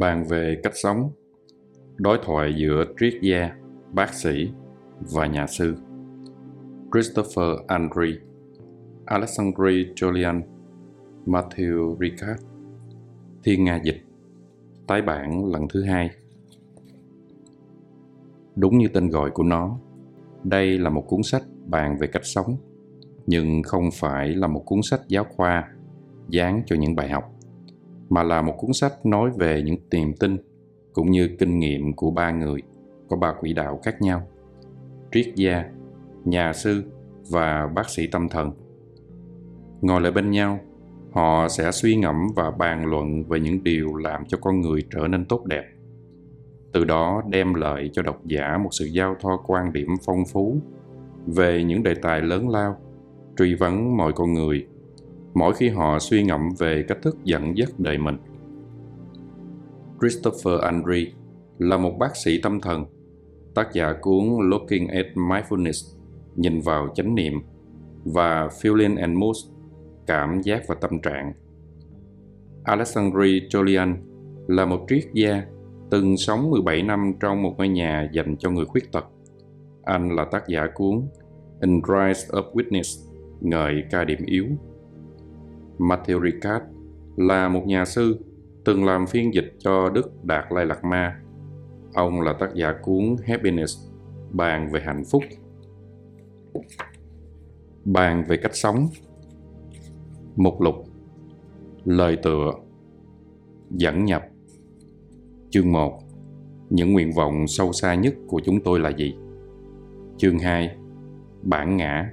bàn về cách sống, đối thoại giữa triết gia, bác sĩ và nhà sư. Christopher andre, alexandre julian matthew ricard. Thiên nga dịch, tái bản lần thứ hai. Đúng như tên gọi của nó, đây là một cuốn sách bàn về cách sống, nhưng không phải là một cuốn sách giáo khoa dán cho những bài học mà là một cuốn sách nói về những tiềm tin cũng như kinh nghiệm của ba người, có ba quỹ đạo khác nhau. Triết gia, nhà sư và bác sĩ tâm thần. Ngồi lại bên nhau, họ sẽ suy ngẫm và bàn luận về những điều làm cho con người trở nên tốt đẹp. Từ đó đem lại cho độc giả một sự giao thoa quan điểm phong phú về những đề tài lớn lao, truy vấn mọi con người mỗi khi họ suy ngẫm về cách thức dẫn dắt đời mình christopher andre là một bác sĩ tâm thần tác giả cuốn looking at mindfulness nhìn vào chánh niệm và feeling and mood cảm giác và tâm trạng alexandre Jolian là một triết gia từng sống 17 năm trong một ngôi nhà dành cho người khuyết tật. Anh là tác giả cuốn In Rise of Witness, ngợi ca điểm yếu. Matthew Ricard là một nhà sư từng làm phiên dịch cho Đức Đạt Lai Lạt Ma. Ông là tác giả cuốn Happiness, bàn về hạnh phúc. Bàn về cách sống. Mục lục Lời tựa Dẫn nhập Chương 1 Những nguyện vọng sâu xa nhất của chúng tôi là gì? Chương 2 Bản ngã,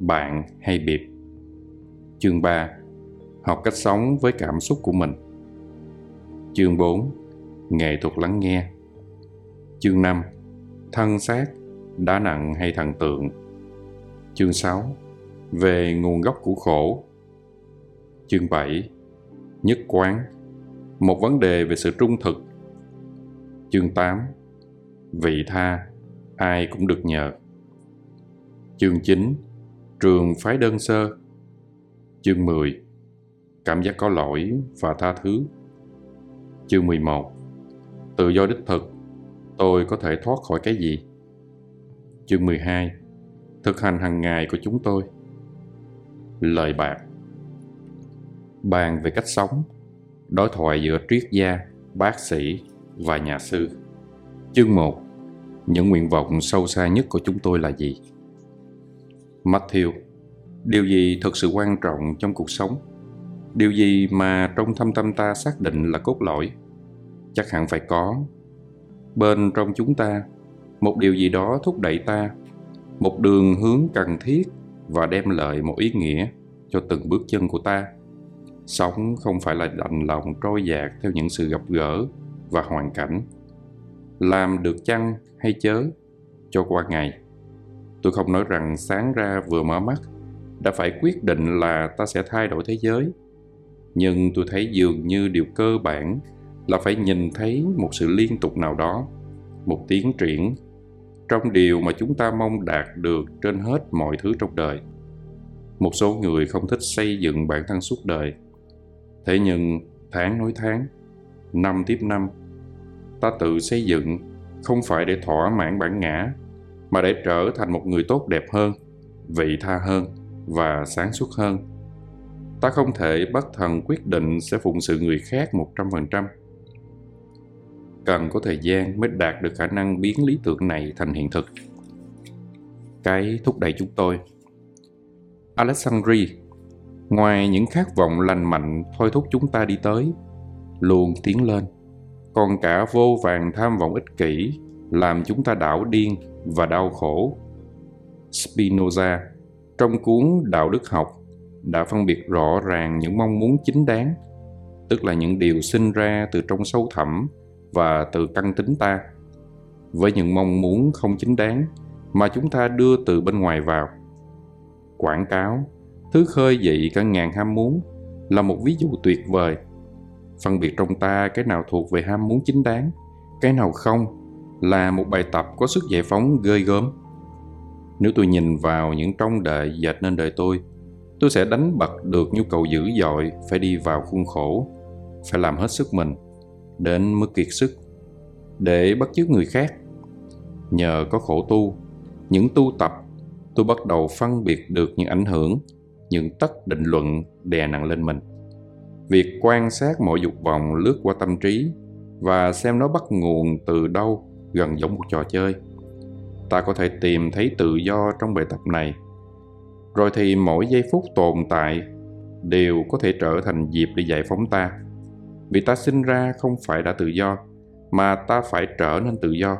bạn hay biệt Chương 3 Học cách sống với cảm xúc của mình. Chương 4 Nghệ thuật lắng nghe. Chương 5 Thân xác, đá nặng hay thần tượng. Chương 6 Về nguồn gốc của khổ. Chương 7 Nhất quán Một vấn đề về sự trung thực. Chương 8 Vị tha, ai cũng được nhờ. Chương 9 Trường phái đơn sơ. Chương 10 Cảm giác có lỗi và tha thứ. Chương 11 Tự do đích thực. Tôi có thể thoát khỏi cái gì? Chương 12 Thực hành hàng ngày của chúng tôi. Lời bạc. Bàn về cách sống. Đối thoại giữa triết gia, bác sĩ và nhà sư. Chương 1 Những nguyện vọng sâu xa nhất của chúng tôi là gì? Matthew. Điều gì thực sự quan trọng trong cuộc sống? Điều gì mà trong thâm tâm ta xác định là cốt lõi? Chắc hẳn phải có. Bên trong chúng ta, một điều gì đó thúc đẩy ta, một đường hướng cần thiết và đem lại một ý nghĩa cho từng bước chân của ta. Sống không phải là đành lòng trôi dạt theo những sự gặp gỡ và hoàn cảnh. Làm được chăng hay chớ cho qua ngày. Tôi không nói rằng sáng ra vừa mở mắt đã phải quyết định là ta sẽ thay đổi thế giới nhưng tôi thấy dường như điều cơ bản là phải nhìn thấy một sự liên tục nào đó, một tiến triển trong điều mà chúng ta mong đạt được trên hết mọi thứ trong đời. Một số người không thích xây dựng bản thân suốt đời. Thế nhưng tháng nối tháng, năm tiếp năm, ta tự xây dựng không phải để thỏa mãn bản ngã, mà để trở thành một người tốt đẹp hơn, vị tha hơn và sáng suốt hơn ta không thể bất thần quyết định sẽ phụng sự người khác một trăm phần trăm. Cần có thời gian mới đạt được khả năng biến lý tưởng này thành hiện thực. Cái thúc đẩy chúng tôi. Alexandri, ngoài những khát vọng lành mạnh, thôi thúc chúng ta đi tới, luôn tiến lên. Còn cả vô vàng tham vọng ích kỷ, làm chúng ta đảo điên và đau khổ. Spinoza, trong cuốn đạo đức học đã phân biệt rõ ràng những mong muốn chính đáng, tức là những điều sinh ra từ trong sâu thẳm và từ căn tính ta, với những mong muốn không chính đáng mà chúng ta đưa từ bên ngoài vào. Quảng cáo, thứ khơi dậy cả ngàn ham muốn là một ví dụ tuyệt vời. Phân biệt trong ta cái nào thuộc về ham muốn chính đáng, cái nào không là một bài tập có sức giải phóng ghê gớm. Nếu tôi nhìn vào những trông đợi dệt nên đời tôi tôi sẽ đánh bật được nhu cầu dữ dội phải đi vào khuôn khổ phải làm hết sức mình đến mức kiệt sức để bắt chước người khác. Nhờ có khổ tu, những tu tập, tôi bắt đầu phân biệt được những ảnh hưởng, những tất định luận đè nặng lên mình. Việc quan sát mọi dục vọng lướt qua tâm trí và xem nó bắt nguồn từ đâu gần giống một trò chơi. Ta có thể tìm thấy tự do trong bài tập này. Rồi thì mỗi giây phút tồn tại đều có thể trở thành dịp để giải phóng ta. Vì ta sinh ra không phải đã tự do, mà ta phải trở nên tự do.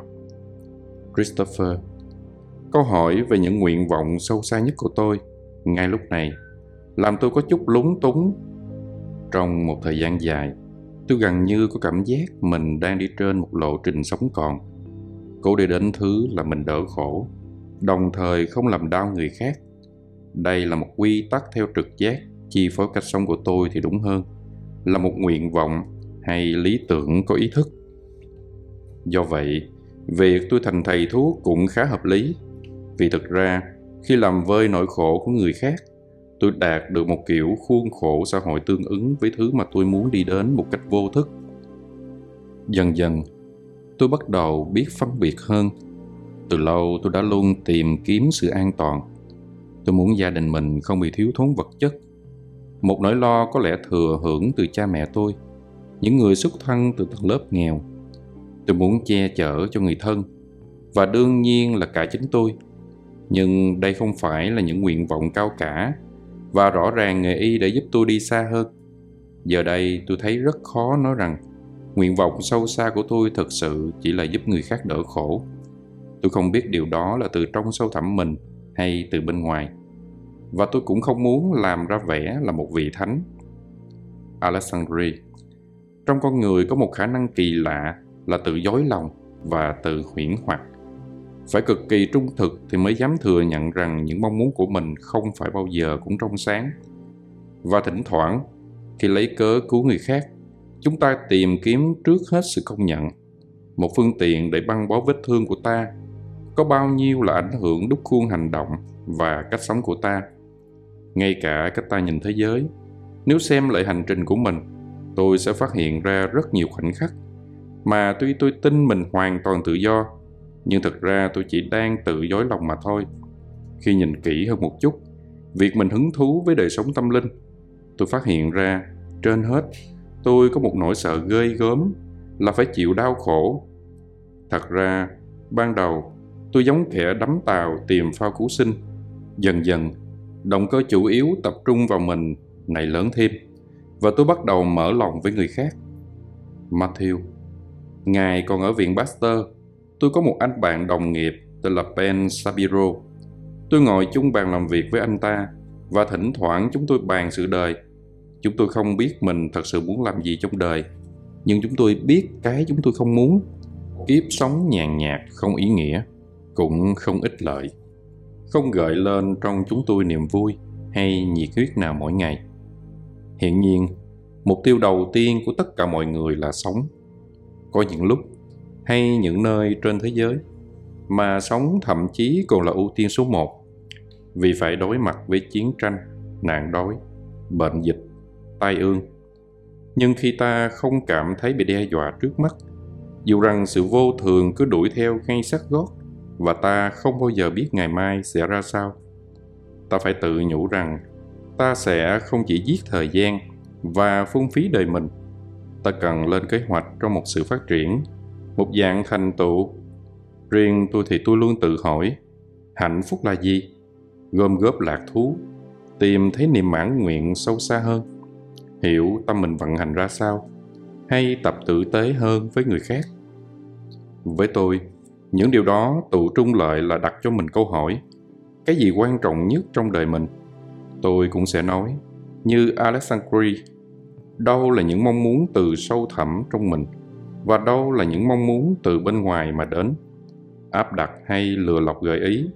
Christopher Câu hỏi về những nguyện vọng sâu xa nhất của tôi ngay lúc này làm tôi có chút lúng túng. Trong một thời gian dài, tôi gần như có cảm giác mình đang đi trên một lộ trình sống còn. Cố để đến thứ là mình đỡ khổ, đồng thời không làm đau người khác. Đây là một quy tắc theo trực giác chi phối cách sống của tôi thì đúng hơn, là một nguyện vọng hay lý tưởng có ý thức. Do vậy, việc tôi thành thầy thuốc cũng khá hợp lý, vì thực ra khi làm vơi nỗi khổ của người khác, tôi đạt được một kiểu khuôn khổ xã hội tương ứng với thứ mà tôi muốn đi đến một cách vô thức. Dần dần, tôi bắt đầu biết phân biệt hơn. Từ lâu tôi đã luôn tìm kiếm sự an toàn. Tôi muốn gia đình mình không bị thiếu thốn vật chất. Một nỗi lo có lẽ thừa hưởng từ cha mẹ tôi, những người xuất thân từ tầng lớp nghèo. Tôi muốn che chở cho người thân, và đương nhiên là cả chính tôi. Nhưng đây không phải là những nguyện vọng cao cả và rõ ràng nghề y đã giúp tôi đi xa hơn. Giờ đây tôi thấy rất khó nói rằng nguyện vọng sâu xa của tôi thật sự chỉ là giúp người khác đỡ khổ. Tôi không biết điều đó là từ trong sâu thẳm mình hay từ bên ngoài. Và tôi cũng không muốn làm ra vẻ là một vị thánh. Alexandri Trong con người có một khả năng kỳ lạ là tự dối lòng và tự huyễn hoặc. Phải cực kỳ trung thực thì mới dám thừa nhận rằng những mong muốn của mình không phải bao giờ cũng trong sáng. Và thỉnh thoảng, khi lấy cớ cứu người khác, chúng ta tìm kiếm trước hết sự công nhận. Một phương tiện để băng bó vết thương của ta có bao nhiêu là ảnh hưởng đúc khuôn hành động và cách sống của ta. Ngay cả cách ta nhìn thế giới, nếu xem lại hành trình của mình, tôi sẽ phát hiện ra rất nhiều khoảnh khắc mà tuy tôi tin mình hoàn toàn tự do nhưng thực ra tôi chỉ đang tự dối lòng mà thôi. Khi nhìn kỹ hơn một chút, việc mình hứng thú với đời sống tâm linh, tôi phát hiện ra, trên hết, tôi có một nỗi sợ ghê gớm là phải chịu đau khổ. Thật ra, ban đầu, tôi giống kẻ đắm tàu tìm phao cứu sinh. Dần dần, động cơ chủ yếu tập trung vào mình này lớn thêm, và tôi bắt đầu mở lòng với người khác. Matthew Ngài còn ở viện Pasteur Tôi có một anh bạn đồng nghiệp tên là Ben Sabiro. Tôi ngồi chung bàn làm việc với anh ta và thỉnh thoảng chúng tôi bàn sự đời. Chúng tôi không biết mình thật sự muốn làm gì trong đời, nhưng chúng tôi biết cái chúng tôi không muốn. Kiếp sống nhàn nhạt, không ý nghĩa, cũng không ít lợi. Không gợi lên trong chúng tôi niềm vui hay nhiệt huyết nào mỗi ngày. Hiện nhiên, mục tiêu đầu tiên của tất cả mọi người là sống. Có những lúc hay những nơi trên thế giới mà sống thậm chí còn là ưu tiên số một vì phải đối mặt với chiến tranh, nạn đói, bệnh dịch, tai ương. Nhưng khi ta không cảm thấy bị đe dọa trước mắt, dù rằng sự vô thường cứ đuổi theo ngay sát gót và ta không bao giờ biết ngày mai sẽ ra sao, ta phải tự nhủ rằng ta sẽ không chỉ giết thời gian và phung phí đời mình. Ta cần lên kế hoạch trong một sự phát triển một dạng thành tựu. Riêng tôi thì tôi luôn tự hỏi hạnh phúc là gì? Gom góp lạc thú tìm thấy niềm mãn nguyện sâu xa hơn. Hiểu tâm mình vận hành ra sao hay tập tử tế hơn với người khác. Với tôi những điều đó tụ trung lợi là đặt cho mình câu hỏi, cái gì quan trọng nhất trong đời mình? Tôi cũng sẽ nói, như alexandri đâu là những mong muốn từ sâu thẳm trong mình, và đâu là những mong muốn từ bên ngoài mà đến. Áp đặt hay lừa lọc gợi ý,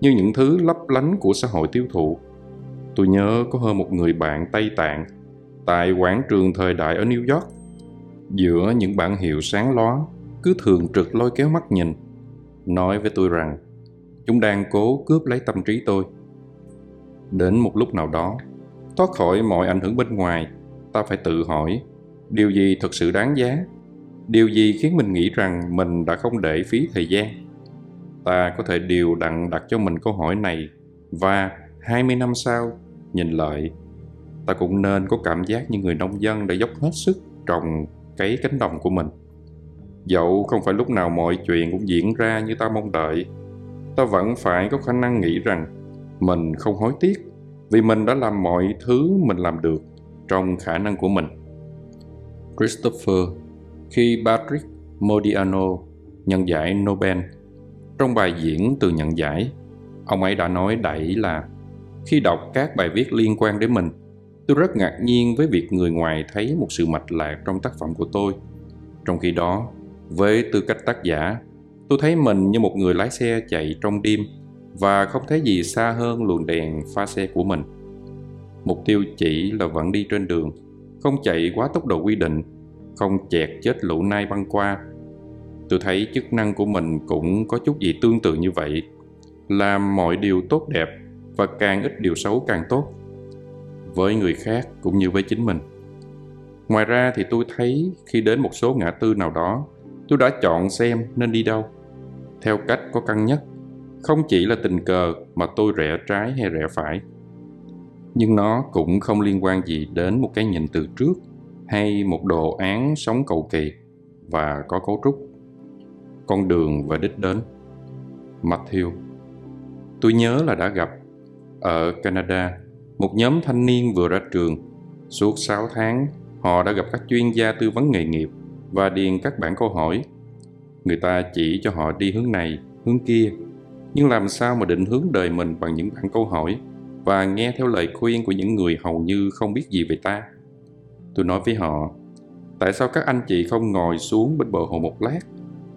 như những thứ lấp lánh của xã hội tiêu thụ. Tôi nhớ có hơn một người bạn tây tạng, tại quảng trường thời đại ở new york, giữa những bản hiệu sáng lóa cứ thường trực lôi kéo mắt nhìn nói với tôi rằng, chúng đang cố cướp lấy tâm trí tôi. Đến một lúc nào đó, thoát khỏi mọi ảnh hưởng bên ngoài, ta phải tự hỏi, điều gì thực sự đáng giá? Điều gì khiến mình nghĩ rằng mình đã không để phí thời gian? Ta có thể điều đặn đặt cho mình câu hỏi này, và 20 năm sau, nhìn lại, ta cũng nên có cảm giác như người nông dân đã dốc hết sức trồng cấy cánh đồng của mình dẫu không phải lúc nào mọi chuyện cũng diễn ra như ta mong đợi, ta vẫn phải có khả năng nghĩ rằng mình không hối tiếc vì mình đã làm mọi thứ mình làm được trong khả năng của mình. Christopher khi patrick modiano nhận giải nobel. Trong bài diễn từ nhận giải, ông ấy đã nói đẩy là, khi đọc các bài viết liên quan đến mình, tôi rất ngạc nhiên với việc người ngoài thấy một sự mạch lạc trong tác phẩm của tôi. Trong khi đó với tư cách tác giả, tôi thấy mình như một người lái xe chạy trong đêm và không thấy gì xa hơn luồng đèn pha xe của mình. Mục tiêu chỉ là vẫn đi trên đường, không chạy quá tốc độ quy định, không chẹt chết lũ nai băng qua. Tôi thấy chức năng của mình cũng có chút gì tương tự như vậy làm mọi điều tốt đẹp và càng ít điều xấu càng tốt, với người khác cũng như với chính mình. Ngoài ra thì tôi thấy khi đến một số ngã tư nào đó tôi đã chọn xem nên đi đâu. Theo cách có cân nhất không chỉ là tình cờ mà tôi rẽ trái hay rẽ phải. Nhưng nó cũng không liên quan gì đến một cái nhìn từ trước hay một đồ án sống cầu kỳ và có cấu trúc. Con đường và đích đến. Matthew tôi nhớ là đã gặp ở Canada, một nhóm thanh niên vừa ra trường. Suốt 6 tháng, họ đã gặp các chuyên gia tư vấn nghề nghiệp và điền các bản câu hỏi. Người ta chỉ cho họ đi hướng này, hướng kia. Nhưng làm sao mà định hướng đời mình bằng những bản câu hỏi và nghe theo lời khuyên của những người hầu như không biết gì về ta? Tôi nói với họ, tại sao các anh chị không ngồi xuống bên bờ hồ một lát?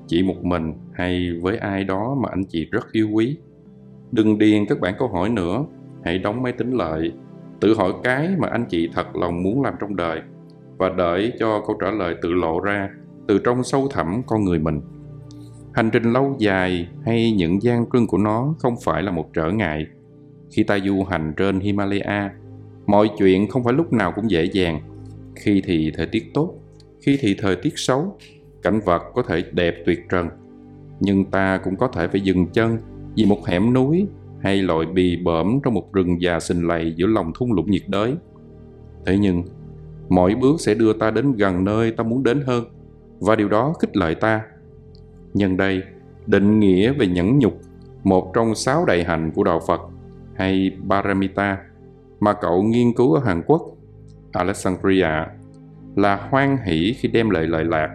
Chỉ một mình hay với ai đó mà anh chị rất yêu quý? Đừng điền các bản câu hỏi nữa. Hãy đóng máy tính lại. Tự hỏi cái mà anh chị thật lòng muốn làm trong đời và đợi cho câu trả lời tự lộ ra từ trong sâu thẳm con người mình. Hành trình lâu dài hay những gian truân của nó không phải là một trở ngại. Khi ta du hành trên himalaya, mọi chuyện không phải lúc nào cũng dễ dàng. Khi thì thời tiết tốt, khi thì thời tiết xấu, cảnh vật có thể đẹp tuyệt trần. Nhưng ta cũng có thể phải dừng chân vì một hẻm núi hay loại bì bõm trong một rừng già xình lầy giữa lòng thung lũng nhiệt đới. Thế nhưng mỗi bước sẽ đưa ta đến gần nơi ta muốn đến hơn, và điều đó khích lệ ta. Nhân đây, định nghĩa về nhẫn nhục, một trong sáu đại hạnh của đạo phật hay paramita mà cậu nghiên cứu ở hàn quốc, alexandria, là hoan hỷ khi đem lại lợi lạc.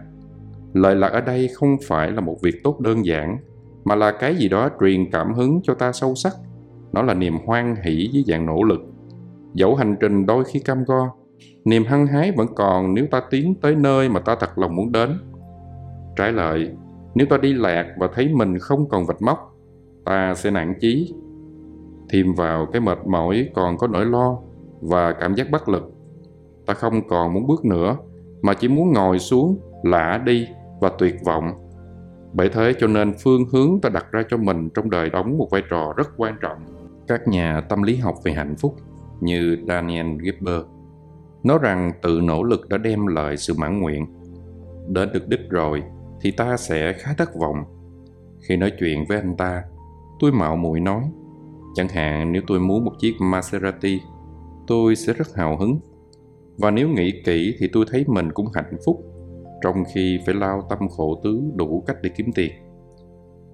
Lợi lạc ở đây không phải là một việc tốt đơn giản, mà là cái gì đó truyền cảm hứng cho ta sâu sắc. Nó là niềm hoan hỷ với dạng nỗ lực. Dẫu hành trình đôi khi cam go niềm hăng hái vẫn còn nếu ta tiến tới nơi mà ta thật lòng muốn đến. Trái lại, nếu ta đi lạc và thấy mình không còn vạch mốc ta sẽ nản chí, thêm vào cái mệt mỏi còn có nỗi lo và cảm giác bất lực. Ta không còn muốn bước nữa, mà chỉ muốn ngồi xuống, lả đi và tuyệt vọng. Bởi thế cho nên phương hướng ta đặt ra cho mình trong đời đóng một vai trò rất quan trọng. Các nhà tâm lý học về hạnh phúc như daniel gibber nói rằng tự nỗ lực đã đem lại sự mãn nguyện. Đến được đích rồi, thì ta sẽ khá thất vọng. Khi nói chuyện với anh ta, tôi mạo muội nói, chẳng hạn nếu tôi muốn một chiếc maserati, tôi sẽ rất hào hứng. Và nếu nghĩ kỹ thì tôi thấy mình cũng hạnh phúc, trong khi phải lao tâm khổ tứ đủ cách để kiếm tiền.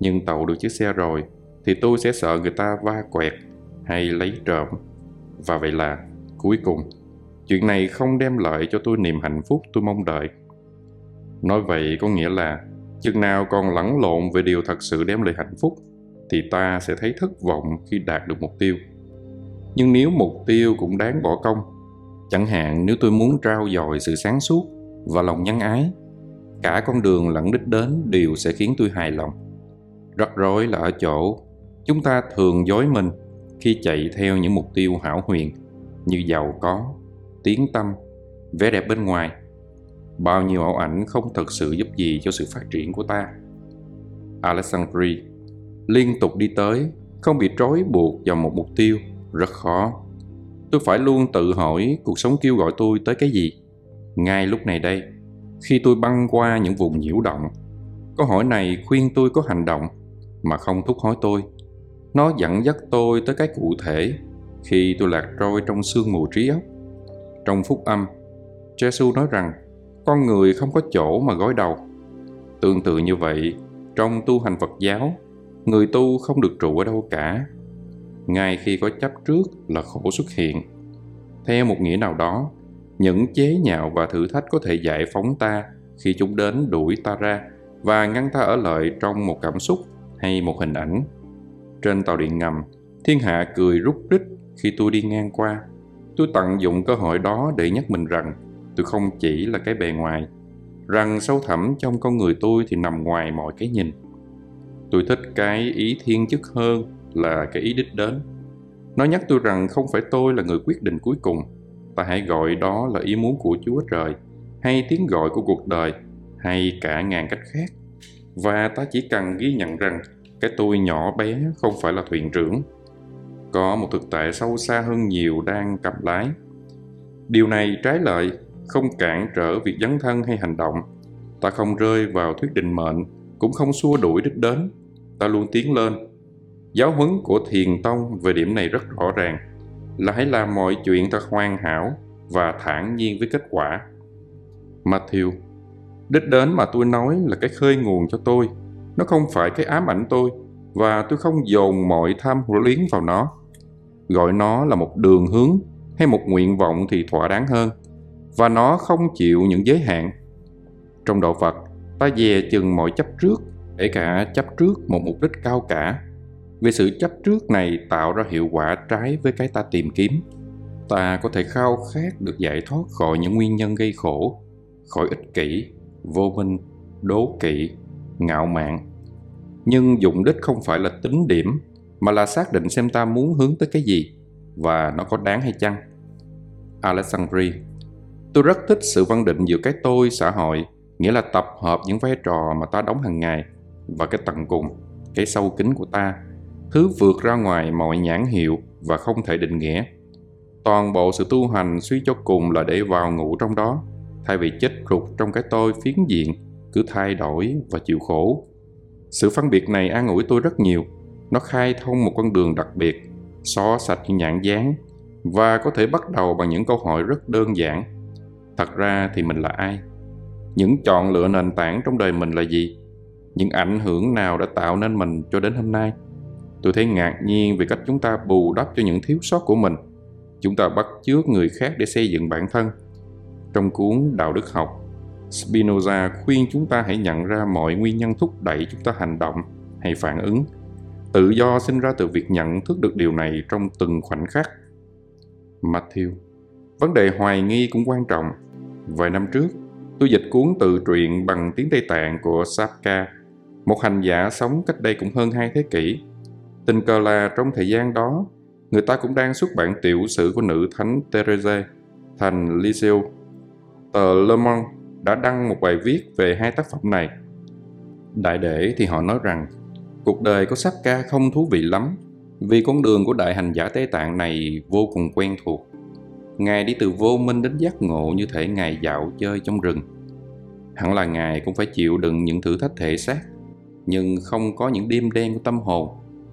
Nhưng tàu được chiếc xe rồi, thì tôi sẽ sợ người ta va quẹt hay lấy trộm. Và vậy là cuối cùng chuyện này không đem lại cho tôi niềm hạnh phúc tôi mong đợi. Nói vậy có nghĩa là, chừng nào còn lẫn lộn về điều thật sự đem lại hạnh phúc, thì ta sẽ thấy thất vọng khi đạt được mục tiêu. Nhưng nếu mục tiêu cũng đáng bỏ công, chẳng hạn nếu tôi muốn trao dồi sự sáng suốt và lòng nhân ái, cả con đường lẫn đích đến đều sẽ khiến tôi hài lòng. Rắc rối là ở chỗ, chúng ta thường dối mình khi chạy theo những mục tiêu hảo huyền như giàu có tiếng tâm, vẻ đẹp bên ngoài. Bao nhiêu ảo ảnh không thật sự giúp gì cho sự phát triển của ta. Alexandri liên tục đi tới, không bị trói buộc vào một mục tiêu, rất khó. Tôi phải luôn tự hỏi cuộc sống kêu gọi tôi tới cái gì. Ngay lúc này đây, khi tôi băng qua những vùng nhiễu động, câu hỏi này khuyên tôi có hành động, mà không thúc hối tôi. Nó dẫn dắt tôi tới cái cụ thể khi tôi lạc trôi trong sương mù trí óc trong phúc âm Giêsu nói rằng, con người không có chỗ mà gối đầu. Tương tự như vậy, trong tu hành phật giáo, người tu không được trụ ở đâu cả. Ngay khi có chấp trước là khổ xuất hiện. Theo một nghĩa nào đó, những chế nhạo và thử thách có thể giải phóng ta khi chúng đến đuổi ta ra và ngăn ta ở lại trong một cảm xúc hay một hình ảnh. Trên tàu điện ngầm, thiên hạ cười rút rít khi tôi đi ngang qua tôi tận dụng cơ hội đó để nhắc mình rằng, tôi không chỉ là cái bề ngoài, rằng sâu thẳm trong con người tôi thì nằm ngoài mọi cái nhìn. Tôi thích cái ý thiên chức hơn là cái ý đích đến. Nó nhắc tôi rằng không phải tôi là người quyết định cuối cùng. Ta hãy gọi đó là ý muốn của chúa trời, hay tiếng gọi của cuộc đời, hay cả ngàn cách khác. Và ta chỉ cần ghi nhận rằng cái tôi nhỏ bé không phải là thuyền trưởng có một thực tại sâu xa hơn nhiều đang cầm lái. Điều này trái lợi không cản trở việc dấn thân hay hành động. Ta không rơi vào thuyết định mệnh, cũng không xua đuổi đích đến. Ta luôn tiến lên. Giáo huấn của thiền tông về điểm này rất rõ ràng. Là hãy làm mọi chuyện thật hoàn hảo và thản nhiên với kết quả. Matthew, đích đến mà tôi nói là cái khơi nguồn cho tôi. Nó không phải cái ám ảnh tôi, và tôi không dồn mọi tham luyến vào nó gọi nó là một đường hướng hay một nguyện vọng thì thỏa đáng hơn. Và nó không chịu những giới hạn. Trong đạo phật, ta dè chừng mọi chấp trước, kể cả chấp trước một mục đích cao cả. Vì sự chấp trước này tạo ra hiệu quả trái với cái ta tìm kiếm. Ta có thể khao khát được giải thoát khỏi những nguyên nhân gây khổ, khỏi ích kỷ, vô minh, đố kỵ, ngạo mạn. Nhưng dụng đích không phải là tính điểm mà là xác định xem ta muốn hướng tới cái gì và nó có đáng hay chăng. Alexandri tôi rất thích sự phân định giữa cái tôi xã hội, nghĩa là tập hợp những vai trò mà ta đóng hàng ngày và cái tận cùng, cái sâu kín của ta, thứ vượt ra ngoài mọi nhãn hiệu và không thể định nghĩa. Toàn bộ sự tu hành suy cho cùng là để vào ngủ trong đó, thay vì chết rụt trong cái tôi phiến diện, cứ thay đổi và chịu khổ. Sự phân biệt này an ủi tôi rất nhiều nó khai thông một con đường đặc biệt xóa sạch những nhãn dán, và có thể bắt đầu bằng những câu hỏi rất đơn giản. Thật ra thì mình là ai? Những chọn lựa nền tảng trong đời mình là gì? Những ảnh hưởng nào đã tạo nên mình cho đến hôm nay? Tôi thấy ngạc nhiên về cách chúng ta bù đắp cho những thiếu sót của mình. Chúng ta bắt chước người khác để xây dựng bản thân. Trong cuốn đạo đức học, spinoza khuyên chúng ta hãy nhận ra mọi nguyên nhân thúc đẩy chúng ta hành động hay phản ứng tự do sinh ra từ việc nhận thức được điều này trong từng khoảnh khắc matthew, vấn đề hoài nghi cũng quan trọng vài năm trước, tôi dịch cuốn tự truyện bằng tiếng tây tạng của sapka một hành giả sống cách đây cũng hơn hai thế kỷ tình cờ là trong thời gian đó, người ta cũng đang xuất bản tiểu sử của nữ thánh Therese, thành Lisieux. Tờ Le Monde đã đăng một bài viết về hai tác phẩm này. Đại để thì họ nói rằng cuộc đời của Sapka không thú vị lắm vì con đường của đại hành giả Tế Tạng này vô cùng quen thuộc. Ngài đi từ vô minh đến giác ngộ như thể Ngài dạo chơi trong rừng. Hẳn là Ngài cũng phải chịu đựng những thử thách thể xác, nhưng không có những đêm đen của tâm hồn,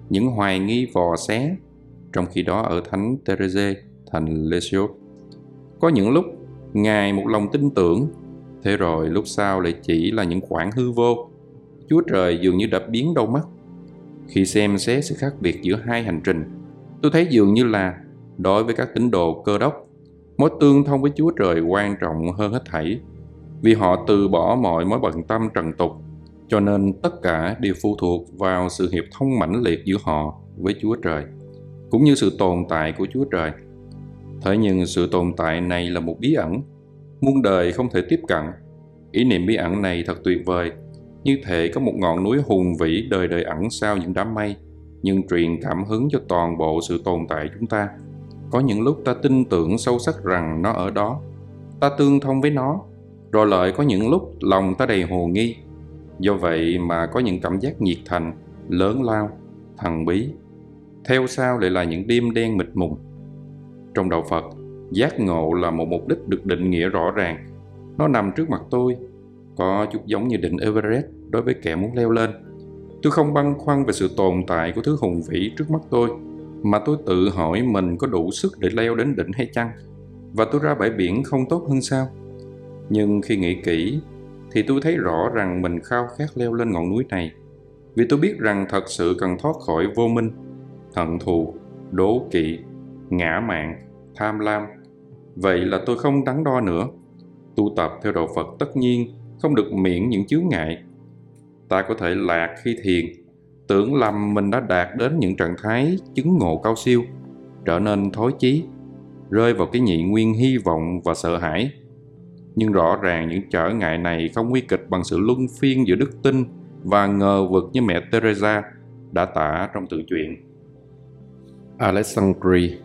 những hoài nghi vò xé. Trong khi đó ở Thánh Therese thành lesio có những lúc Ngài một lòng tin tưởng Thế rồi lúc sau lại chỉ là những khoảng hư vô. Chúa Trời dường như đã biến đâu mất. Khi xem xét sự khác biệt giữa hai hành trình, tôi thấy dường như là đối với các tín đồ cơ đốc, mối tương thông với Chúa Trời quan trọng hơn hết thảy vì họ từ bỏ mọi mối bận tâm trần tục cho nên tất cả đều phụ thuộc vào sự hiệp thông mãnh liệt giữa họ với Chúa Trời cũng như sự tồn tại của Chúa Trời. Thế nhưng sự tồn tại này là một bí ẩn muôn đời không thể tiếp cận. Ý niệm bí ẩn này thật tuyệt vời, như thể có một ngọn núi hùng vĩ đời đời ẩn sau những đám mây, nhưng truyền cảm hứng cho toàn bộ sự tồn tại chúng ta. Có những lúc ta tin tưởng sâu sắc rằng nó ở đó, ta tương thông với nó, rồi lại có những lúc lòng ta đầy hồ nghi. Do vậy mà có những cảm giác nhiệt thành, lớn lao, thần bí. Theo sau lại là những đêm đen mịt mùng. Trong đạo Phật, giác ngộ là một mục đích được định nghĩa rõ ràng nó nằm trước mặt tôi có chút giống như đỉnh Everest đối với kẻ muốn leo lên. Tôi không băn khoăn về sự tồn tại của thứ hùng vĩ trước mắt tôi, mà tôi tự hỏi mình có đủ sức để leo đến đỉnh hay chăng, và tôi ra bãi biển không tốt hơn sao? Nhưng khi nghĩ kỹ, thì tôi thấy rõ rằng mình khao khát leo lên ngọn núi này, vì tôi biết rằng thật sự cần thoát khỏi vô minh, hận thù, đố kỵ, ngã mạn, tham lam. Vậy là tôi không đắn đo nữa. Tu tập theo đạo Phật tất nhiên không được miễn những chướng ngại. Ta có thể lạc khi thiền, tưởng lầm mình đã đạt đến những trạng thái chứng ngộ cao siêu, trở nên thối chí, rơi vào cái nhị nguyên hy vọng và sợ hãi. Nhưng rõ ràng những trở ngại này không nguy kịch bằng sự luân phiên giữa đức tin và ngờ vực như mẹ Teresa đã tả trong tự truyện. Alexandria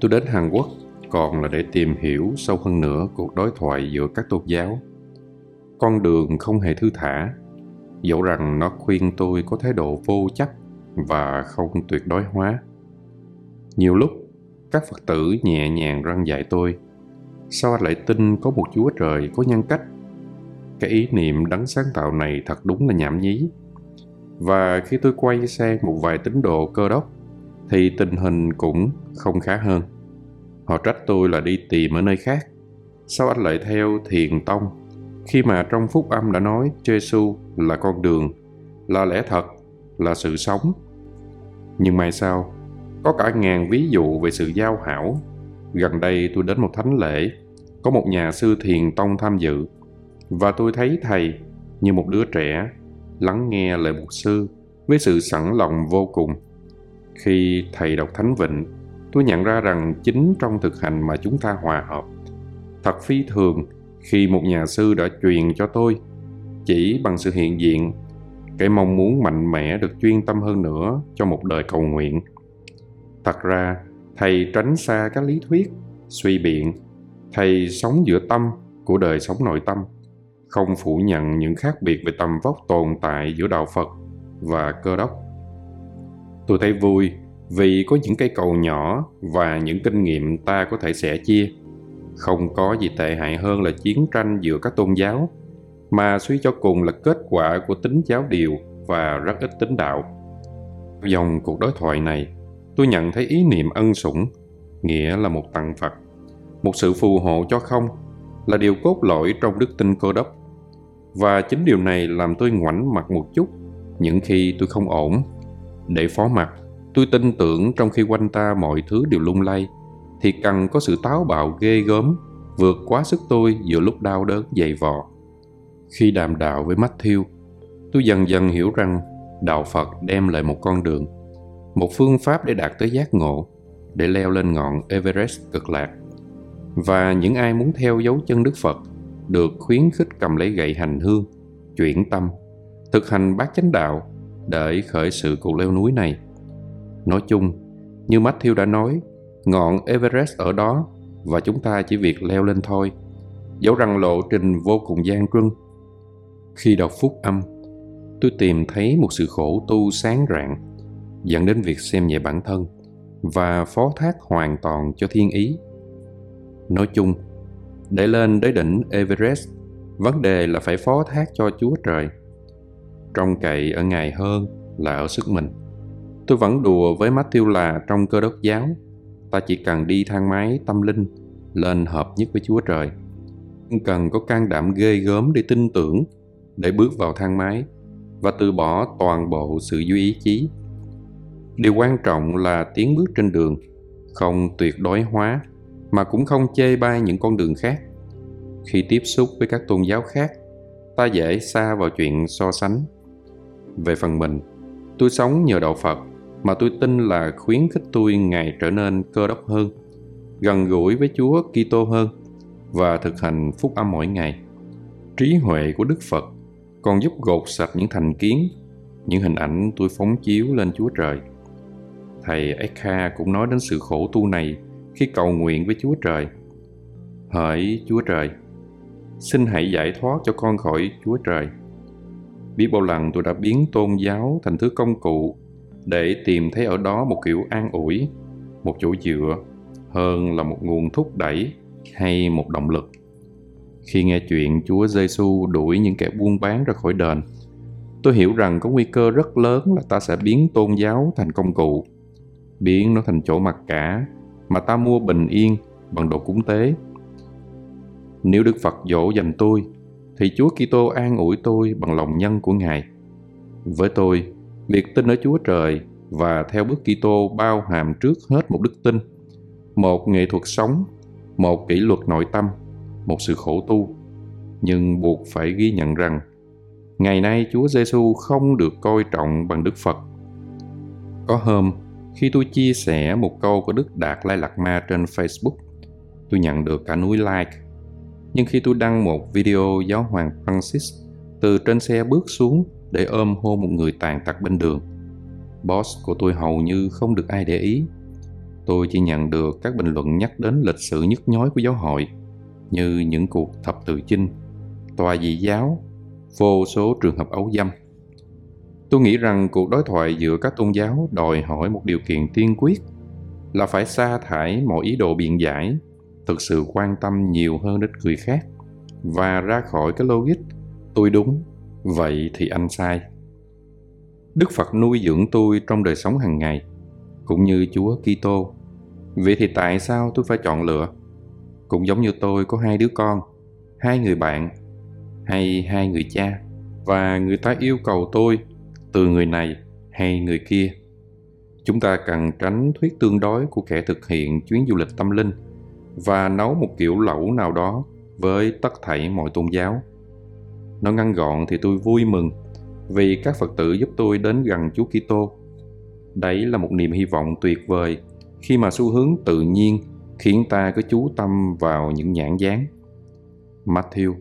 Tôi đến Hàn Quốc còn là để tìm hiểu sâu hơn nữa cuộc đối thoại giữa các tôn giáo. Con đường không hề thư thả, dẫu rằng nó khuyên tôi có thái độ vô chấp và không tuyệt đối hóa. Nhiều lúc, các Phật tử nhẹ nhàng răng dạy tôi sao anh lại tin có một Chúa Trời có nhân cách? Cái ý niệm đấng sáng tạo này thật đúng là nhảm nhí. Và khi tôi quay sang một vài tín đồ cơ đốc thì tình hình cũng không khá hơn. Họ trách tôi là đi tìm ở nơi khác. Sao anh lại theo thiền tông khi mà trong phúc âm đã nói Giêsu là con đường, là lẽ thật, là sự sống. Nhưng mai sau, có cả ngàn ví dụ về sự giao hảo. Gần đây tôi đến một thánh lễ, có một nhà sư thiền tông tham dự, và tôi thấy thầy như một đứa trẻ lắng nghe lời mục sư với sự sẵn lòng vô cùng khi thầy đọc Thánh Vịnh, tôi nhận ra rằng chính trong thực hành mà chúng ta hòa hợp. Thật phi thường khi một nhà sư đã truyền cho tôi chỉ bằng sự hiện diện cái mong muốn mạnh mẽ được chuyên tâm hơn nữa cho một đời cầu nguyện. Thật ra, thầy tránh xa các lý thuyết, suy biện. Thầy sống giữa tâm của đời sống nội tâm, không phủ nhận những khác biệt về tầm vóc tồn tại giữa đạo Phật và cơ đốc Tôi thấy vui vì có những cây cầu nhỏ và những kinh nghiệm ta có thể sẻ chia. Không có gì tệ hại hơn là chiến tranh giữa các tôn giáo, mà suy cho cùng là kết quả của tính giáo điều và rất ít tính đạo. Dòng cuộc đối thoại này, tôi nhận thấy ý niệm ân sủng, nghĩa là một tặng Phật, một sự phù hộ cho không, là điều cốt lõi trong đức tin cơ đốc. Và chính điều này làm tôi ngoảnh mặt một chút những khi tôi không ổn để phó mặt, tôi tin tưởng trong khi quanh ta mọi thứ đều lung lay, thì cần có sự táo bạo ghê gớm, vượt quá sức tôi giữa lúc đau đớn dày vò. Khi đàm đạo với Matthew, tôi dần dần hiểu rằng đạo Phật đem lại một con đường, một phương pháp để đạt tới giác ngộ, để leo lên ngọn Everest cực lạc. Và những ai muốn theo dấu chân Đức Phật được khuyến khích cầm lấy gậy hành hương, chuyển tâm, thực hành bát chánh đạo để khởi sự cuộc leo núi này. Nói chung, như Matthew đã nói, ngọn Everest ở đó và chúng ta chỉ việc leo lên thôi, dẫu rằng lộ trình vô cùng gian truân. Khi đọc phúc âm, tôi tìm thấy một sự khổ tu sáng rạng, dẫn đến việc xem nhẹ bản thân và phó thác hoàn toàn cho thiên ý. Nói chung, để lên đến đỉnh Everest, vấn đề là phải phó thác cho Chúa Trời – Trong cậy ở Ngài hơn là ở sức mình. Tôi vẫn đùa với Matthew là trong cơ đốc giáo, ta chỉ cần đi thang máy tâm linh lên hợp nhất với Chúa Trời. Cần có can đảm ghê gớm để tin tưởng, để bước vào thang máy và từ bỏ toàn bộ sự duy ý chí. Điều quan trọng là tiến bước trên đường, không tuyệt đối hóa mà cũng không chê bai những con đường khác. Khi tiếp xúc với các tôn giáo khác, ta dễ xa vào chuyện so sánh về phần mình, tôi sống nhờ đạo Phật mà tôi tin là khuyến khích tôi ngày trở nên cơ đốc hơn, gần gũi với Chúa Kitô hơn và thực hành phúc âm mỗi ngày. Trí huệ của Đức Phật còn giúp gột sạch những thành kiến, những hình ảnh tôi phóng chiếu lên Chúa Trời. Thầy Ekha cũng nói đến sự khổ tu này khi cầu nguyện với Chúa Trời. Hỡi Chúa Trời, xin hãy giải thoát cho con khỏi Chúa Trời biết bao lần tôi đã biến tôn giáo thành thứ công cụ để tìm thấy ở đó một kiểu an ủi một chỗ dựa hơn là một nguồn thúc đẩy hay một động lực Khi nghe chuyện Chúa Giêsu đuổi những kẻ buôn bán ra khỏi đền, tôi hiểu rằng có nguy cơ rất lớn là ta sẽ biến tôn giáo thành công cụ, biến nó thành chỗ mặc cả mà ta mua bình yên bằng đồ cúng tế. Nếu Đức Phật dỗ dành tôi, thì Chúa Kitô an ủi tôi bằng lòng nhân của Ngài. Với tôi, việc tin ở Chúa Trời và theo bước Kitô bao hàm trước hết một đức tin, một nghệ thuật sống, một kỷ luật nội tâm, một sự khổ tu. Nhưng buộc phải ghi nhận rằng, ngày nay Chúa Giêsu không được coi trọng bằng Đức Phật. Có hôm, khi tôi chia sẻ một câu của Đức Đạt Lai Lạt Ma trên Facebook, tôi nhận được cả núi like. Nhưng khi tôi đăng một video giáo hoàng Francis từ trên xe bước xuống để ôm hôn một người tàn tật bên đường, boss của tôi hầu như không được ai để ý. Tôi chỉ nhận được các bình luận nhắc đến lịch sử nhức nhối của giáo hội, như những cuộc thập tự chinh, tòa dị giáo, vô số trường hợp ấu dâm. Tôi nghĩ rằng cuộc đối thoại giữa các tôn giáo đòi hỏi một điều kiện tiên quyết là phải sa thải mọi ý đồ biện giải, thực sự quan tâm nhiều hơn đến người khác và ra khỏi cái logic tôi đúng, vậy thì anh sai. Đức Phật nuôi dưỡng tôi trong đời sống hàng ngày, cũng như Chúa Kitô. Vậy thì tại sao tôi phải chọn lựa? Cũng giống như tôi có hai đứa con, hai người bạn hay hai người cha và người ta yêu cầu tôi từ người này hay người kia. Chúng ta cần tránh thuyết tương đối của kẻ thực hiện chuyến du lịch tâm linh và nấu một kiểu lẩu nào đó với tất thảy mọi tôn giáo. Nó ngăn gọn thì tôi vui mừng vì các Phật tử giúp tôi đến gần Chúa Kitô. Đấy là một niềm hy vọng tuyệt vời khi mà xu hướng tự nhiên khiến ta cứ chú tâm vào những nhãn dáng. Matthew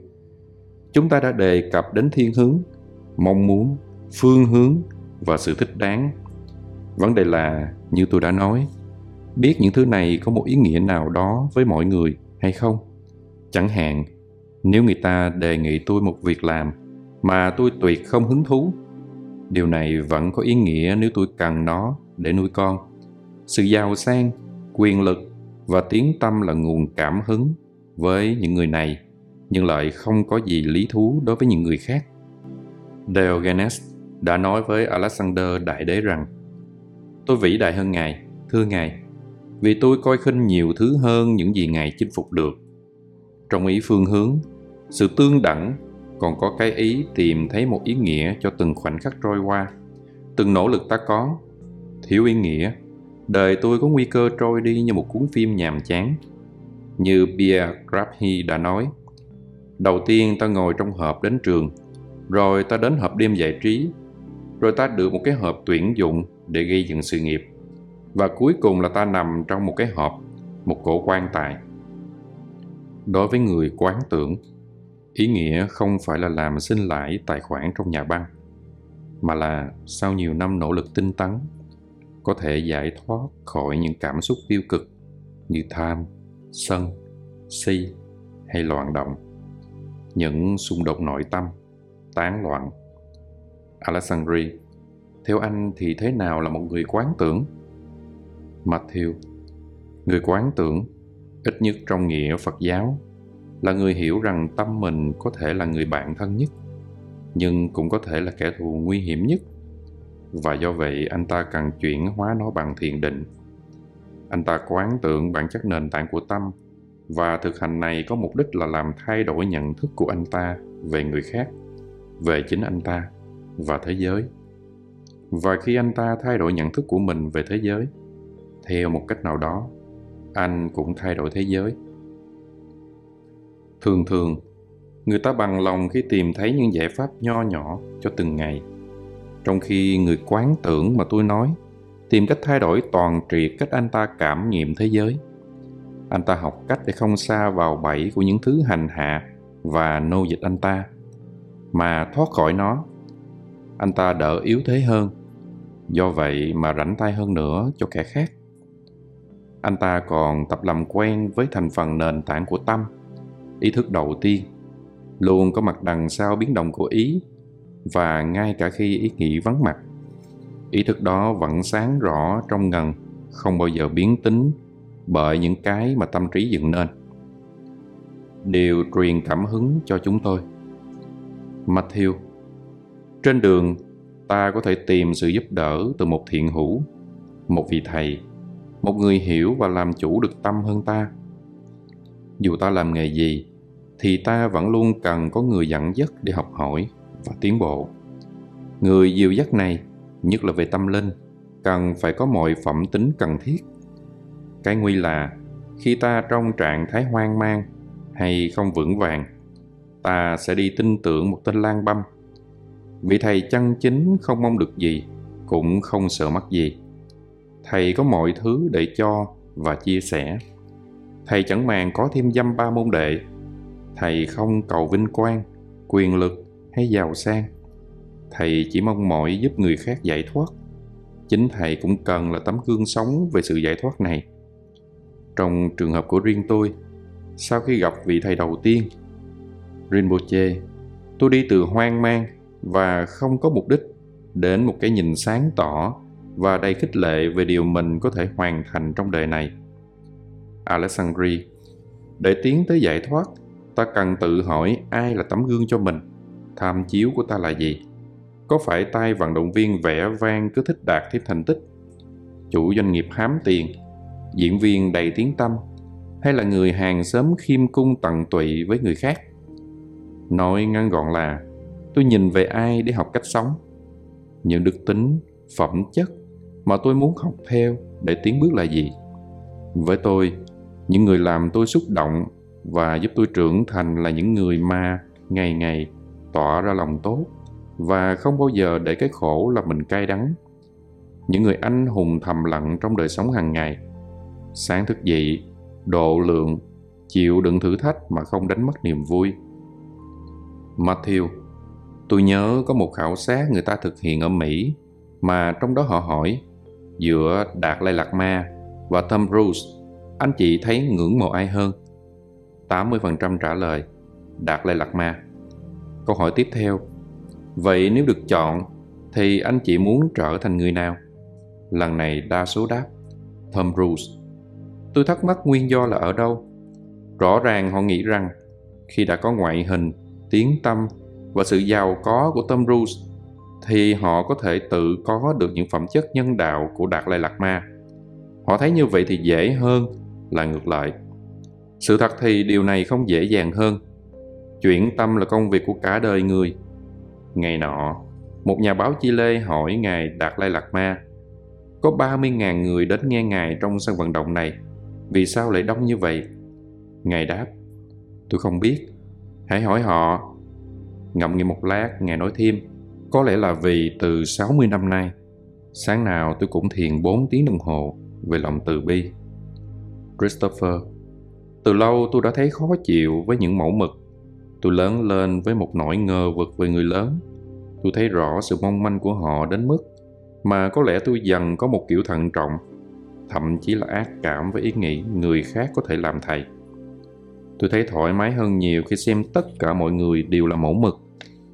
Chúng ta đã đề cập đến thiên hướng, mong muốn, phương hướng và sự thích đáng. Vấn đề là, như tôi đã nói, biết những thứ này có một ý nghĩa nào đó với mọi người hay không. Chẳng hạn, nếu người ta đề nghị tôi một việc làm mà tôi tuyệt không hứng thú điều này vẫn có ý nghĩa nếu tôi cần nó để nuôi con sự giàu sang quyền lực và tiếng tâm là nguồn cảm hứng với những người này nhưng lại không có gì lý thú đối với những người khác Diogenes đã nói với Alexander Đại Đế rằng Tôi vĩ đại hơn Ngài, thưa Ngài, vì tôi coi khinh nhiều thứ hơn những gì Ngài chinh phục được. Trong ý phương hướng, sự tương đẳng còn có cái ý tìm thấy một ý nghĩa cho từng khoảnh khắc trôi qua. Từng nỗ lực ta có, thiếu ý nghĩa. Đời tôi có nguy cơ trôi đi như một cuốn phim nhàm chán. Như Pierre Grabhi đã nói, đầu tiên ta ngồi trong hộp đến trường, rồi ta đến hộp đêm giải trí, rồi ta được một cái hộp tuyển dụng để gây dựng sự nghiệp, và cuối cùng là ta nằm trong một cái hộp, một cổ quan tài. Đối với người quán tưởng ý nghĩa không phải là làm sinh lãi tài khoản trong nhà băng, mà là sau nhiều năm nỗ lực tinh tấn, có thể giải thoát khỏi những cảm xúc tiêu cực như tham, sân, si hay loạn động. Những xung đột nội tâm tán loạn. Alexandri, theo anh thì thế nào là một người quán tưởng? Matthew, người quán tưởng ít nhất trong nghĩa phật giáo là người hiểu rằng tâm mình có thể là người bạn thân nhất, nhưng cũng có thể là kẻ thù nguy hiểm nhất. Và do vậy, anh ta cần chuyển hóa nó bằng thiền định. Anh ta quán tưởng bản chất nền tảng của tâm, và thực hành này có mục đích là làm thay đổi nhận thức của anh ta về người khác, về chính anh ta và thế giới. Và khi anh ta thay đổi nhận thức của mình về thế giới, theo một cách nào đó, anh cũng thay đổi thế giới. Thường thường, người ta bằng lòng khi tìm thấy những giải pháp nho nhỏ cho từng ngày. Trong khi người quán tưởng mà tôi nói, tìm cách thay đổi toàn triệt cách anh ta cảm nghiệm thế giới. Anh ta học cách để không xa vào bẫy của những thứ hành hạ và nô dịch anh ta, mà thoát khỏi nó. Anh ta đỡ yếu thế hơn, do vậy mà rảnh tay hơn nữa cho kẻ khác. Anh ta còn tập làm quen với thành phần nền tảng của tâm – ý thức đầu tiên luôn có mặt đằng sau biến động của ý và ngay cả khi ý nghĩ vắng mặt ý thức đó vẫn sáng rõ trong ngần không bao giờ biến tính bởi những cái mà tâm trí dựng nên đều truyền cảm hứng cho chúng tôi. Matthew Trên đường, ta có thể tìm sự giúp đỡ từ một thiện hữu, một vị thầy, một người hiểu và làm chủ được tâm hơn ta. Dù ta làm nghề gì, thì ta vẫn luôn cần có người dẫn dắt để học hỏi và tiến bộ. Người dìu dắt này, nhất là về tâm linh, cần phải có mọi phẩm tính cần thiết. Cái nguy là khi ta trong trạng thái hoang mang hay không vững vàng, ta sẽ đi tin tưởng một tên lang băm. Vị thầy chân chính không mong được gì, cũng không sợ mất gì. Thầy có mọi thứ để cho và chia sẻ. Thầy chẳng màng có thêm dăm ba môn đệ. Thầy không cầu vinh quang, quyền lực hay giàu sang. Thầy chỉ mong mỏi giúp người khác giải thoát. Chính Thầy cũng cần là tấm gương sống về sự giải thoát này. Trong trường hợp của riêng tôi, sau khi gặp vị thầy đầu tiên, Rinpoche, tôi đi từ hoang mang và không có mục đích đến một cái nhìn sáng tỏ và đầy khích lệ về điều mình có thể hoàn thành trong đời này. Alexandri, để tiến tới giải thoát, ta cần tự hỏi ai là tấm gương cho mình, tham chiếu của ta là gì. Có phải tay vận động viên vẽ vang cứ thích đạt thêm thành tích, chủ doanh nghiệp hám tiền, diễn viên đầy tiếng tâm, hay là người hàng xóm khiêm cung tận tụy với người khác? Nói ngắn gọn là tôi nhìn về ai để học cách sống, những đức tính, phẩm chất mà tôi muốn học theo để tiến bước là gì? Với tôi, những người làm tôi xúc động và giúp tôi trưởng thành là những người mà ngày ngày tỏ ra lòng tốt và không bao giờ để cái khổ làm mình cay đắng. Những người anh hùng thầm lặng trong đời sống hàng ngày. Sáng thức dậy, độ lượng, chịu đựng thử thách mà không đánh mất niềm vui. Matthew, tôi nhớ có một khảo sát người ta thực hiện ở Mỹ mà trong đó họ hỏi giữa Đạt Lai Lạt Ma và Tom Cruise, anh chị thấy ngưỡng mộ ai hơn? 80% trả lời Đạt Lai Lạt Ma. Câu hỏi tiếp theo Vậy nếu được chọn thì anh chị muốn trở thành người nào? Lần này đa số đáp Tom Cruise. Tôi thắc mắc nguyên do là ở đâu? Rõ ràng họ nghĩ rằng khi đã có ngoại hình, tiếng tâm và sự giàu có của Tom Cruise thì họ có thể tự có được những phẩm chất nhân đạo của Đạt Lai Lạt Ma. Họ thấy như vậy thì dễ hơn là ngược lại. Sự thật thì điều này không dễ dàng hơn. Chuyển tâm là công việc của cả đời người – Ngày nọ, một nhà báo Chile hỏi Ngài Đạt Lai Lạt Ma Có 30.000 người đến nghe Ngài trong sân vận động này Vì sao lại đông như vậy? Ngài đáp Tôi không biết Hãy hỏi họ Ngậm nghĩ một lát, Ngài nói thêm Có lẽ là vì từ 60 năm nay Sáng nào tôi cũng thiền 4 tiếng đồng hồ Về lòng từ bi Christopher Từ lâu tôi đã thấy khó chịu với những mẫu mực Tôi lớn lên với một nỗi ngờ vực về người lớn. Tôi thấy rõ sự mong manh của họ đến mức mà có lẽ tôi dần có một kiểu thận trọng, thậm chí là ác cảm với ý nghĩ người khác có thể làm thầy. Tôi thấy thoải mái hơn nhiều khi xem tất cả mọi người đều là mẫu mực,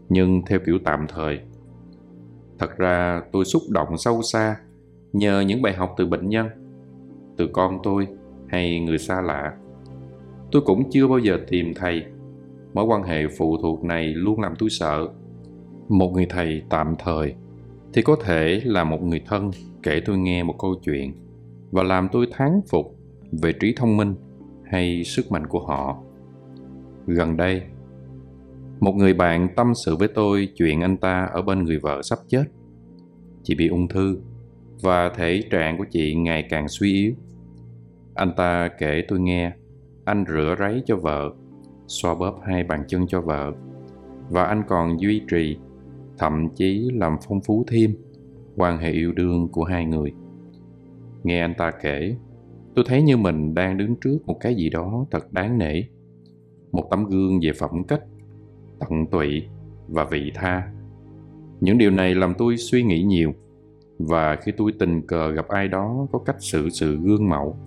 nhưng theo kiểu tạm thời. Thật ra tôi xúc động sâu xa nhờ những bài học từ bệnh nhân, từ con tôi hay người xa lạ. Tôi cũng chưa bao giờ tìm thầy. Mối quan hệ phụ thuộc này luôn làm tôi sợ. Một người thầy tạm thời thì có thể là một người thân kể tôi nghe một câu chuyện và làm tôi thán phục về trí thông minh hay sức mạnh của họ. Gần đây, một người bạn tâm sự với tôi chuyện anh ta ở bên người vợ sắp chết. Chị bị ung thư và thể trạng của chị ngày càng suy yếu anh ta kể tôi nghe. Anh rửa ráy cho vợ, xoa bóp hai bàn chân cho vợ. Và anh còn duy trì, thậm chí làm phong phú thêm, quan hệ yêu đương của hai người. Nghe anh ta kể, tôi thấy như mình đang đứng trước một cái gì đó thật đáng nể. Một tấm gương về phẩm cách, tận tụy và vị tha. Những điều này làm tôi suy nghĩ nhiều. Và khi tôi tình cờ gặp ai đó có cách xử sự gương mẫu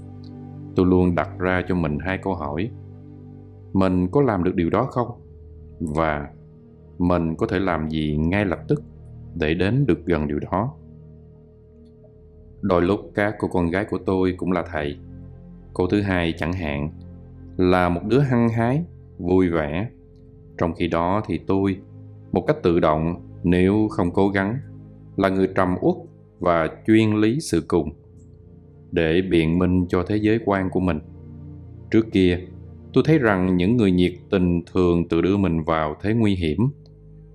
tôi luôn đặt ra cho mình hai câu hỏi. Mình có làm được điều đó không? Và mình có thể làm gì ngay lập tức để đến được gần điều đó? Đôi lúc các cô con gái của tôi cũng là thầy. Cô thứ hai chẳng hạn, là một đứa hăng hái, vui vẻ. Trong khi đó thì tôi, một cách tự động, nếu không cố gắng, là người trầm uất và chuyên lý sự cùng để biện minh cho thế giới quan của mình. Trước kia, tôi thấy rằng những người nhiệt tình thường tự đưa mình vào thế nguy hiểm,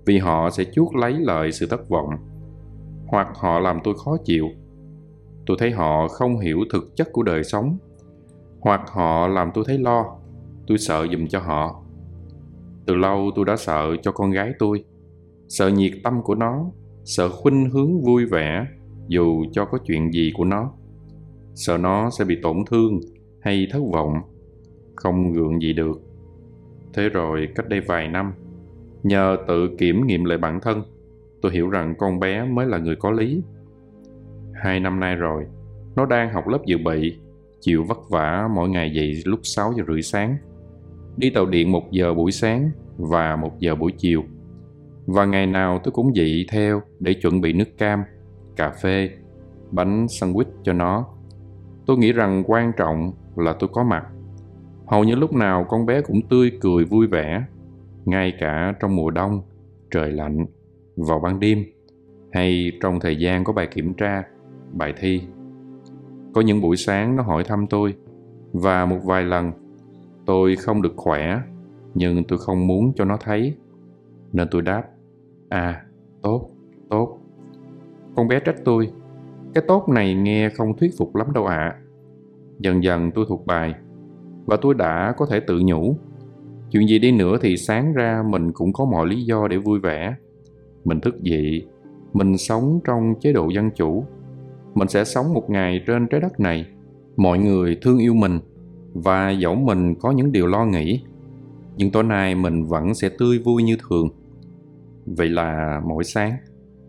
vì họ sẽ chuốc lấy lợi sự thất vọng, hoặc họ làm tôi khó chịu. Tôi thấy họ không hiểu thực chất của đời sống, hoặc họ làm tôi thấy lo, tôi sợ dùm cho họ. Từ lâu tôi đã sợ cho con gái tôi, sợ nhiệt tâm của nó, sợ khuynh hướng vui vẻ dù cho có chuyện gì của nó sợ nó sẽ bị tổn thương hay thất vọng. Không gượng gì được. Thế rồi cách đây vài năm, nhờ tự kiểm nghiệm lại bản thân, tôi hiểu rằng con bé mới là người có lý. Hai năm nay rồi, nó đang học lớp dự bị, chịu vất vả mỗi ngày dậy lúc 6 giờ rưỡi sáng. Đi tàu điện một giờ buổi sáng và một giờ buổi chiều. Và ngày nào tôi cũng dậy theo để chuẩn bị nước cam, cà phê, bánh sandwich cho nó tôi nghĩ rằng quan trọng là tôi có mặt. Hầu như lúc nào con bé cũng tươi cười vui vẻ, ngay cả trong mùa đông, trời lạnh, vào ban đêm, hay trong thời gian có bài kiểm tra, bài thi. Có những buổi sáng nó hỏi thăm tôi, và một vài lần tôi không được khỏe, nhưng tôi không muốn cho nó thấy. Nên tôi đáp à tốt tốt. Con bé trách tôi cái tốt này nghe không thuyết phục lắm đâu ạ. À. dần dần tôi thuộc bài, và tôi đã có thể tự nhủ. Chuyện gì đi nữa thì sáng ra mình cũng có mọi lý do để vui vẻ. Mình thức dậy, mình sống trong chế độ dân chủ. Mình sẽ sống một ngày trên trái đất này. Mọi người thương yêu mình, và dẫu mình có những điều lo nghĩ, nhưng tối nay mình vẫn sẽ tươi vui như thường. Vậy là mỗi sáng,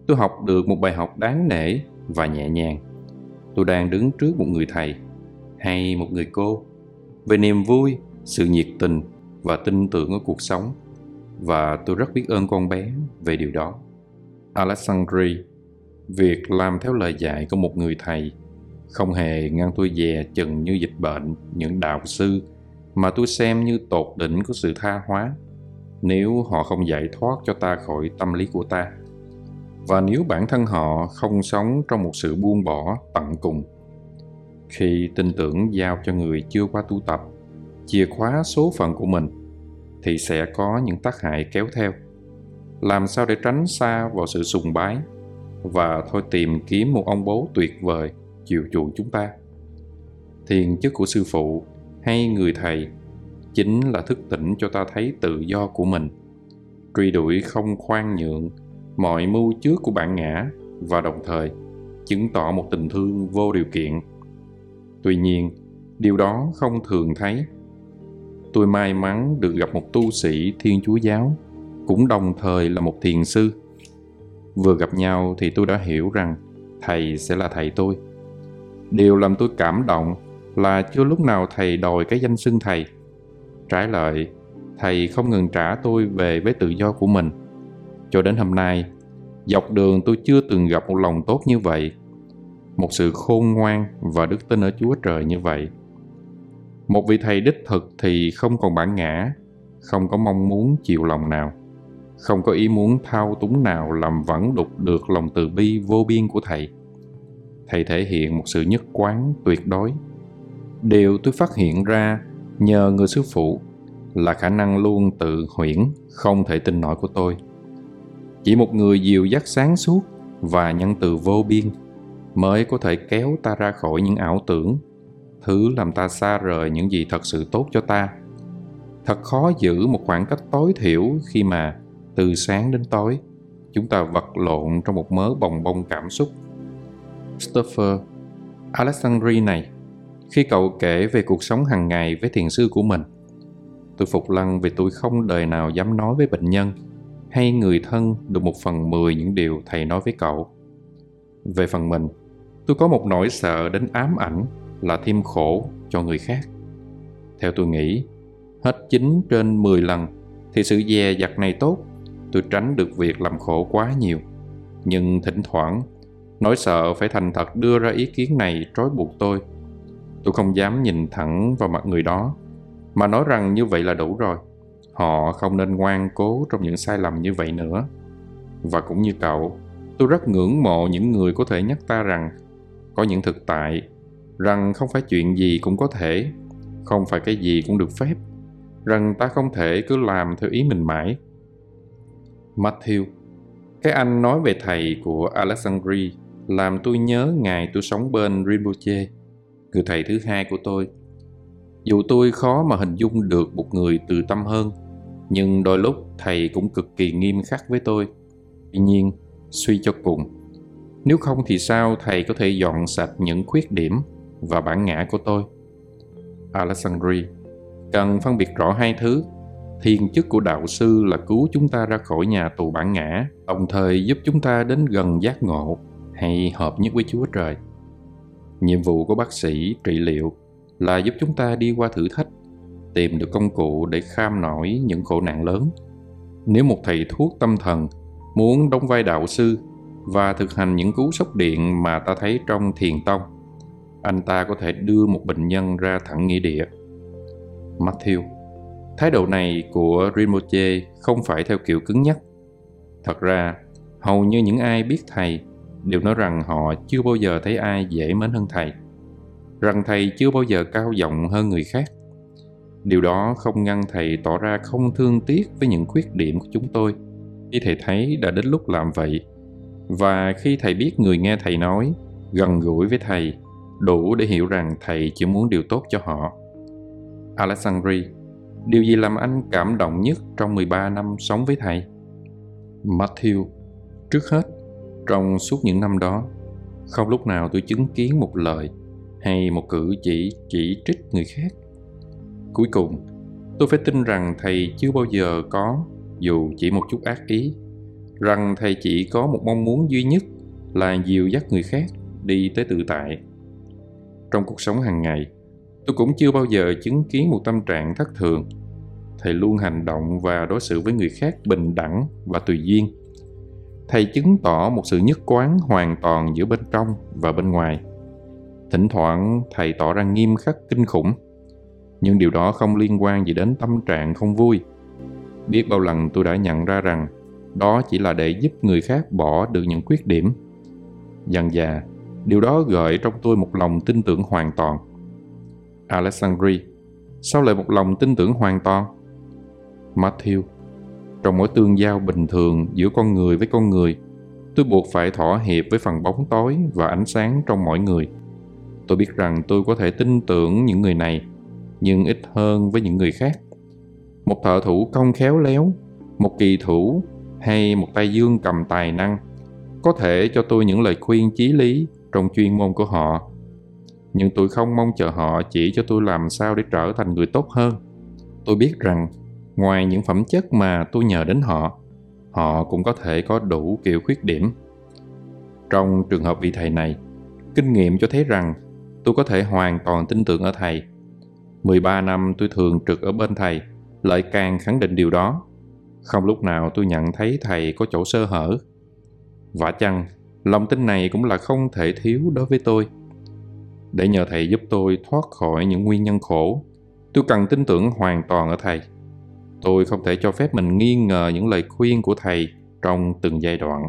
tôi học được một bài học đáng nể và nhẹ nhàng. Tôi đang đứng trước một người thầy hay một người cô về niềm vui, sự nhiệt tình và tin tưởng ở cuộc sống. Và tôi rất biết ơn con bé về điều đó. Alexandri việc làm theo lời dạy của một người thầy không hề ngăn tôi dè chừng như dịch bệnh, những đạo sư mà tôi xem như tột đỉnh của sự tha hóa. Nếu họ không giải thoát cho ta khỏi tâm lý của ta và nếu bản thân họ không sống trong một sự buông bỏ, tận cùng, khi tin tưởng giao cho người chưa qua tu tập, chìa khóa số phận của mình, thì sẽ có những tác hại kéo theo. Làm sao để tránh xa vào sự sùng bái và thôi tìm kiếm một ông bố tuyệt vời chiều chuộng chúng ta? Thiền chức của sư phụ hay người thầy chính là thức tỉnh cho ta thấy tự do của mình, truy đuổi không khoan nhượng mọi mưu trước của bản ngã và đồng thời chứng tỏ một tình thương vô điều kiện. Tuy nhiên, điều đó không thường thấy. Tôi may mắn được gặp một tu sĩ thiên chúa giáo, cũng đồng thời là một thiền sư. Vừa gặp nhau thì tôi đã hiểu rằng thầy sẽ là thầy tôi. Điều làm tôi cảm động là chưa lúc nào thầy đòi cái danh xưng thầy. Trái lại thầy không ngừng trả tôi về với tự do của mình cho đến hôm nay, dọc đường tôi chưa từng gặp một lòng tốt như vậy, một sự khôn ngoan và đức tin ở chúa trời như vậy. Một vị thầy đích thực thì không còn bản ngã, không có mong muốn chiều lòng nào, không có ý muốn thao túng nào làm vẫn đục được lòng từ bi vô biên của thầy. Thầy thể hiện một sự nhất quán tuyệt đối. Điều tôi phát hiện ra nhờ người sư phụ là khả năng luôn tự huyễn, không thể tin nổi của tôi chỉ một người dìu dắt sáng suốt và nhân từ vô biên mới có thể kéo ta ra khỏi những ảo tưởng, thứ làm ta xa rời những gì thật sự tốt cho ta. Thật khó giữ một khoảng cách tối thiểu khi mà từ sáng đến tối, chúng ta vật lộn trong một mớ bồng bông cảm xúc. Stoffer Alexandri này, khi cậu kể về cuộc sống hàng ngày với thiền sư của mình, tôi phục lăng vì tôi không đời nào dám nói với bệnh nhân hay người thân được một phần mười những điều thầy nói với cậu. Về phần mình, tôi có một nỗi sợ đến ám ảnh là thêm khổ cho người khác. Theo tôi nghĩ, hết 9 trên 10 lần thì sự dè dặt này tốt, tôi tránh được việc làm khổ quá nhiều. Nhưng thỉnh thoảng, nỗi sợ phải thành thật đưa ra ý kiến này trói buộc tôi. Tôi không dám nhìn thẳng vào mặt người đó, mà nói rằng như vậy là đủ rồi họ không nên ngoan cố trong những sai lầm như vậy nữa. Và cũng như cậu, tôi rất ngưỡng mộ những người có thể nhắc ta rằng, có những thực tại, rằng không phải chuyện gì cũng có thể, không phải cái gì cũng được phép, rằng ta không thể cứ làm theo ý mình mãi. Matthew, cái anh nói về thầy của alexandri làm tôi nhớ ngày tôi sống bên rinpoche, người thầy thứ hai của tôi. Dù tôi khó mà hình dung được một người từ tâm hơn nhưng đôi lúc thầy cũng cực kỳ nghiêm khắc với tôi. Tuy nhiên, suy cho cùng, nếu không thì sao thầy có thể dọn sạch những khuyết điểm và bản ngã của tôi? Alexandri cần phân biệt rõ hai thứ. Thiên chức của đạo sư là cứu chúng ta ra khỏi nhà tù bản ngã, đồng thời giúp chúng ta đến gần giác ngộ hay hợp nhất với chúa trời. Nhiệm vụ của bác sĩ trị liệu là giúp chúng ta đi qua thử thách tìm được công cụ để kham nổi những khổ nạn lớn. Nếu một thầy thuốc tâm thần muốn đóng vai đạo sư và thực hành những cú sốc điện mà ta thấy trong thiền tông, anh ta có thể đưa một bệnh nhân ra thẳng nghĩa địa. Matthew, thái độ này của rinpoche không phải theo kiểu cứng nhắc. Thật ra, hầu như những ai biết thầy đều nói rằng họ chưa bao giờ thấy ai dễ mến hơn thầy, rằng thầy chưa bao giờ cao giọng hơn người khác điều đó không ngăn thầy tỏ ra không thương tiếc với những khuyết điểm của chúng tôi. Khi thầy thấy đã đến lúc làm vậy, và khi thầy biết người nghe thầy nói, gần gũi với thầy, đủ để hiểu rằng thầy chỉ muốn điều tốt cho họ. Alexandri, điều gì làm anh cảm động nhất trong 13 năm sống với thầy? Matthew, trước hết, trong suốt những năm đó, không lúc nào tôi chứng kiến một lời hay một cử chỉ chỉ trích người khác cuối cùng, tôi phải tin rằng thầy chưa bao giờ có, dù chỉ một chút ác ý, rằng thầy chỉ có một mong muốn duy nhất là dìu dắt người khác đi tới tự tại. Trong cuộc sống hàng ngày, tôi cũng chưa bao giờ chứng kiến một tâm trạng thất thường. Thầy luôn hành động và đối xử với người khác bình đẳng và tùy duyên. Thầy chứng tỏ một sự nhất quán hoàn toàn giữa bên trong và bên ngoài. Thỉnh thoảng, thầy tỏ ra nghiêm khắc kinh khủng nhưng điều đó không liên quan gì đến tâm trạng không vui. Biết bao lần tôi đã nhận ra rằng đó chỉ là để giúp người khác bỏ được những khuyết điểm. Dần dà, điều đó gợi trong tôi một lòng tin tưởng hoàn toàn. Alexandri sao lại một lòng tin tưởng hoàn toàn? Matthew, trong mỗi tương giao bình thường giữa con người với con người, tôi buộc phải thỏa hiệp với phần bóng tối và ánh sáng trong mỗi người. Tôi biết rằng tôi có thể tin tưởng những người này nhưng ít hơn với những người khác. Một thợ thủ công khéo léo, một kỳ thủ hay một tay dương cầm tài năng, có thể cho tôi những lời khuyên chí lý trong chuyên môn của họ. Nhưng tôi không mong chờ họ chỉ cho tôi làm sao để trở thành người tốt hơn. Tôi biết rằng, ngoài những phẩm chất mà tôi nhờ đến họ họ cũng có thể có đủ kiểu khuyết điểm. Trong trường hợp vị thầy này, kinh nghiệm cho thấy rằng tôi có thể hoàn toàn tin tưởng ở thầy. 13 năm tôi thường trực ở bên thầy, lại càng khẳng định điều đó. Không lúc nào tôi nhận thấy thầy có chỗ sơ hở. Vả chăng, lòng tin này cũng là không thể thiếu đối với tôi. Để nhờ thầy giúp tôi thoát khỏi những nguyên nhân khổ, tôi cần tin tưởng hoàn toàn ở thầy. Tôi không thể cho phép mình nghi ngờ những lời khuyên của thầy trong từng giai đoạn.